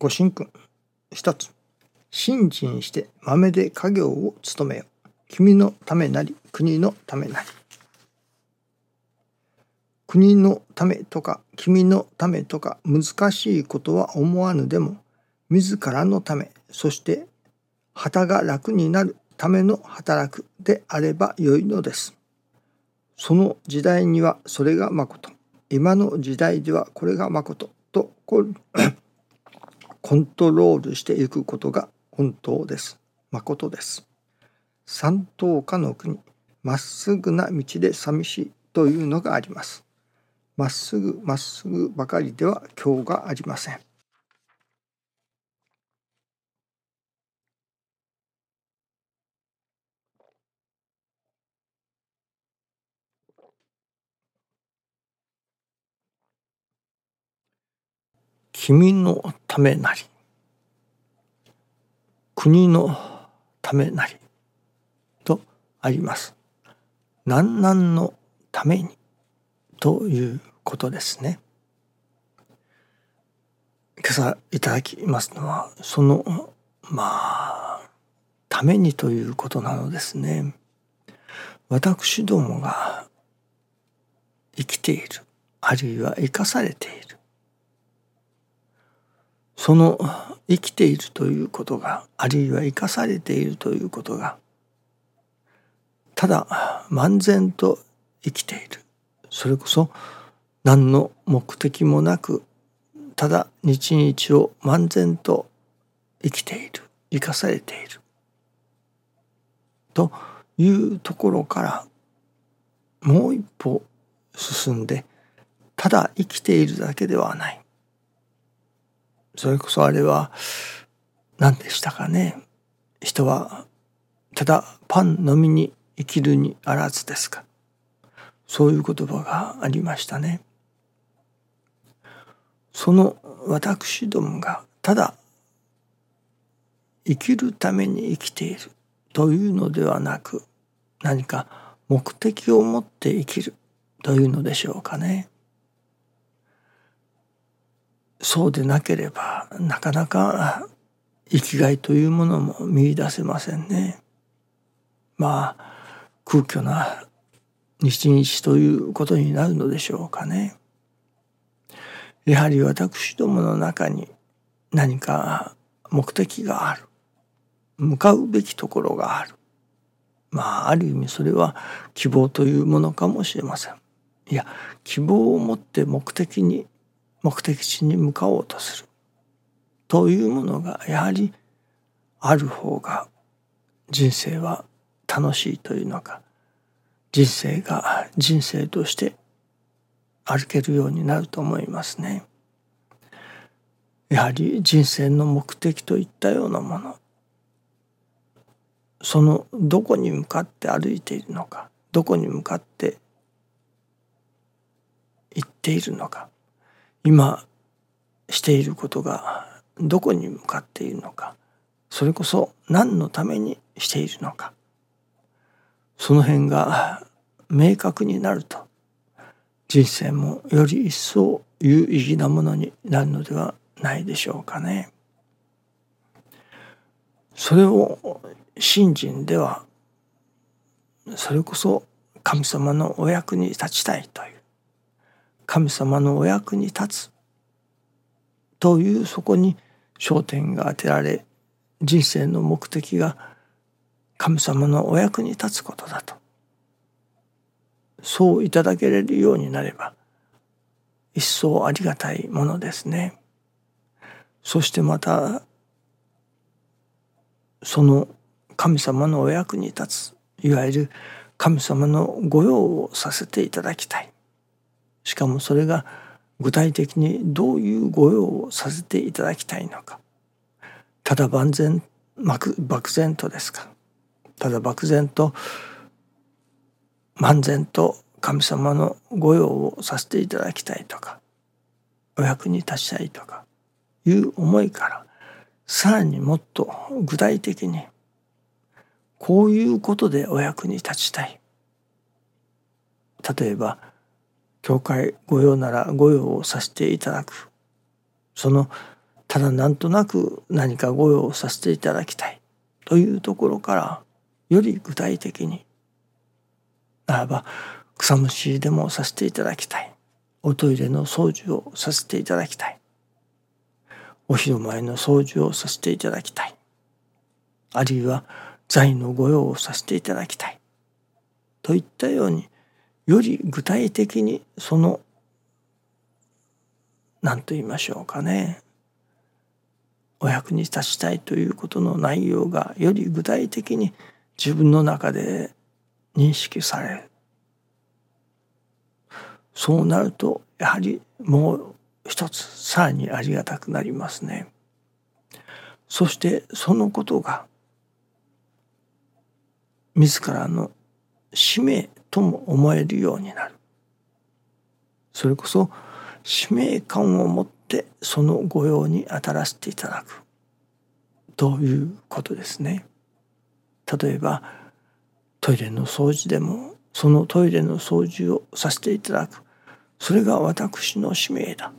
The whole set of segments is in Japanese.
ご神君一つ。信心して豆で家業を務めよ君のためなり国のためなり。国のためとか君のためとか難しいことは思わぬでも自らのためそして旗が楽になるための働くであればよいのです。その時代にはそれがまこと。今の時代ではこれがまこと。とこコントロールしていくことが本当です。誠です。三等下の国まっすぐな道で寂しいというのがあります。まっすぐまっすぐばかりでは今日がありません。君のためなり国のためなりとあります。何々のためにということですね。今朝いただきますのはそのまあためにということなのですね。私どもが生きているあるいは生かされているその生きているということがあるいは生かされているということがただ漫然と生きている。それこそ何の目的もなくただ日々を漫然と生きている。生かされている。というところからもう一歩進んでただ生きているだけではない。それこそあれは何でしたかね人はただパンのみに生きるにあらずですかそういう言葉がありましたね。その私どもがただ生きるために生きているというのではなく何か目的を持って生きるというのでしょうかね。そうでなければなかなか生きがいというものも見いだせませんね。まあ空虚な日々ということになるのでしょうかね。やはり私どもの中に何か目的がある向かうべきところがあるまあある意味それは希望というものかもしれません。いや希望を持って目的に目的地に向かおうとするというものがやはりある方が人生は楽しいというのか人生が人生として歩けるようになると思いますね。やはり人生の目的といったようなものそのどこに向かって歩いているのかどこに向かって行っているのか今していることがどこに向かっているのかそれこそ何のためにしているのかその辺が明確になると人生もより一層有意義なものになるのではないでしょうかね。それを信心ではそれこそ神様のお役に立ちたいという神様のお役に立つ。というそこに焦点が当てられ人生の目的が神様のお役に立つことだと。そういただけれるようになれば一層ありがたいものですね。そしてまたその神様のお役に立ついわゆる神様の御用をさせていただきたい。しかもそれが具体的にどういう御用をさせていただきたいのか。ただ万全漠然とですか。ただ漠然と漫然と神様の御用をさせていただきたいとか。お役に立ちたいとか。いう思いからさらにもっと具体的にこういうことでお役に立ちたい。例えば教会御用なら御用をさせていただく。そのただなんとなく何かご用をさせていただきたい。というところからより具体的にならば草むしりでもさせていただきたい。おトイレの掃除をさせていただきたい。お昼前の掃除をさせていただきたい。あるいは財の御用をさせていただきたい。といったようにより具体的にその何と言いましょうかねお役に立ちたいということの内容がより具体的に自分の中で認識されるそうなるとやはりもう一つさらにありがたくなりますね。そしてそのことが自らの使命とも思えるようになる。それこそ使命感を持ってその御用に当たらせていただくということですね。例えばトイレの掃除でもそのトイレの掃除をさせていただくそれが私の使命だ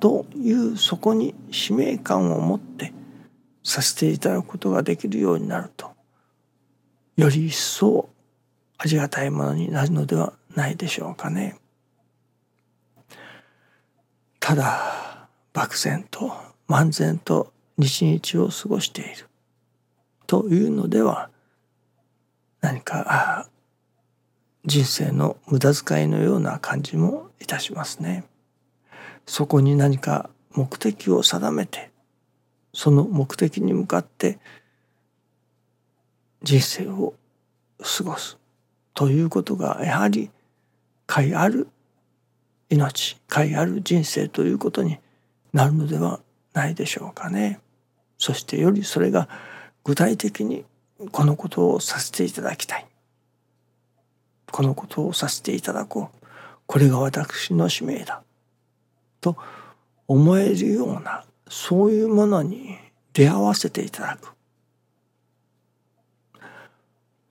というそこに使命感を持ってさせていただくことができるようになるとより一層ありがたいものになるのではないでしょうかね。ただ漠然と漫然と日々を過ごしているというのでは何か人生の無駄遣いのような感じもいたしますね。そこに何か目的を定めてその目的に向かって人生を過ごすということがやはり解ある命解ある人生ということになるのではないでしょうかね。そしてよりそれが具体的にこのことをさせていただきたい。このことをさせていただこう。これが私の使命だ。と思えるようなそういうものに出会わせていただく。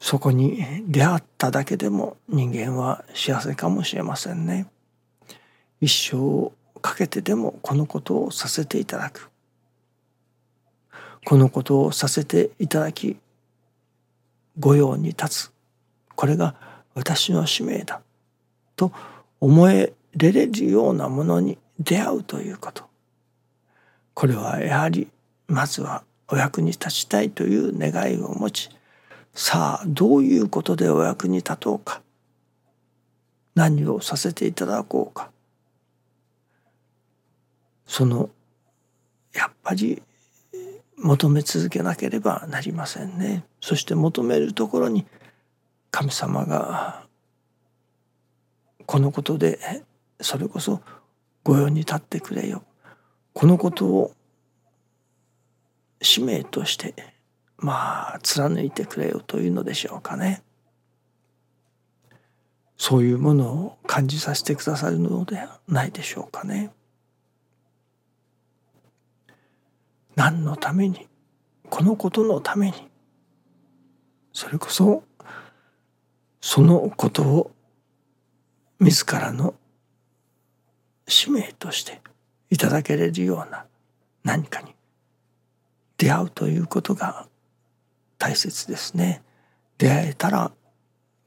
そこに出会っただけでも人間は幸せかもしれませんね。一生かけてでもこのことをさせていただく。このことをさせていただき、御用に立つ。これが私の使命だ。と思えれれるようなものに出会うということ。これはやはりまずはお役に立ちたいという願いを持ち、さあどういうことでお役に立とうか。何をさせていただこうか。そのやっぱり求め続けなければなりませんね。そして求めるところに神様がこのことでそれこそ御用に立ってくれよ。このことを使命としてまあ貫いてくれよというのでしょうかね。そういうものを感じさせてくださるのではないでしょうかね。何のためにこのことのためにそれこそそのことを自らの使命としていただけれるような何かに出会うということが大切ですね。出会えたら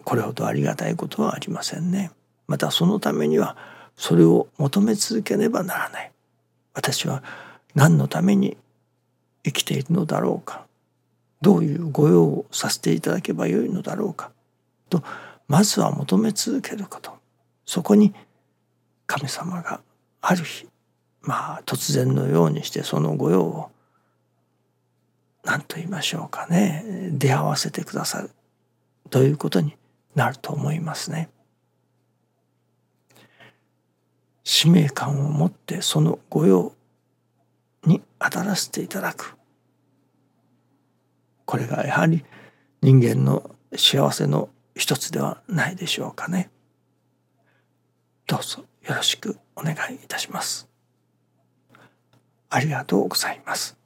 これほどありがたいことはありませんね。またそのためにはそれを求め続けねばならない。私は何のために生きているのだろうか。どういう御用をさせていただけばよいのだろうか。とまずは求め続けること。そこに神様がある日まあ突然のようにしてその御用を何と言いましょうかね出会わせてくださるということになると思いますね。使命感を持ってその御用に当たらせていただくこれがやはり人間の幸せの一つではないでしょうかね。どうぞよろしくお願いいたします。ありがとうございます。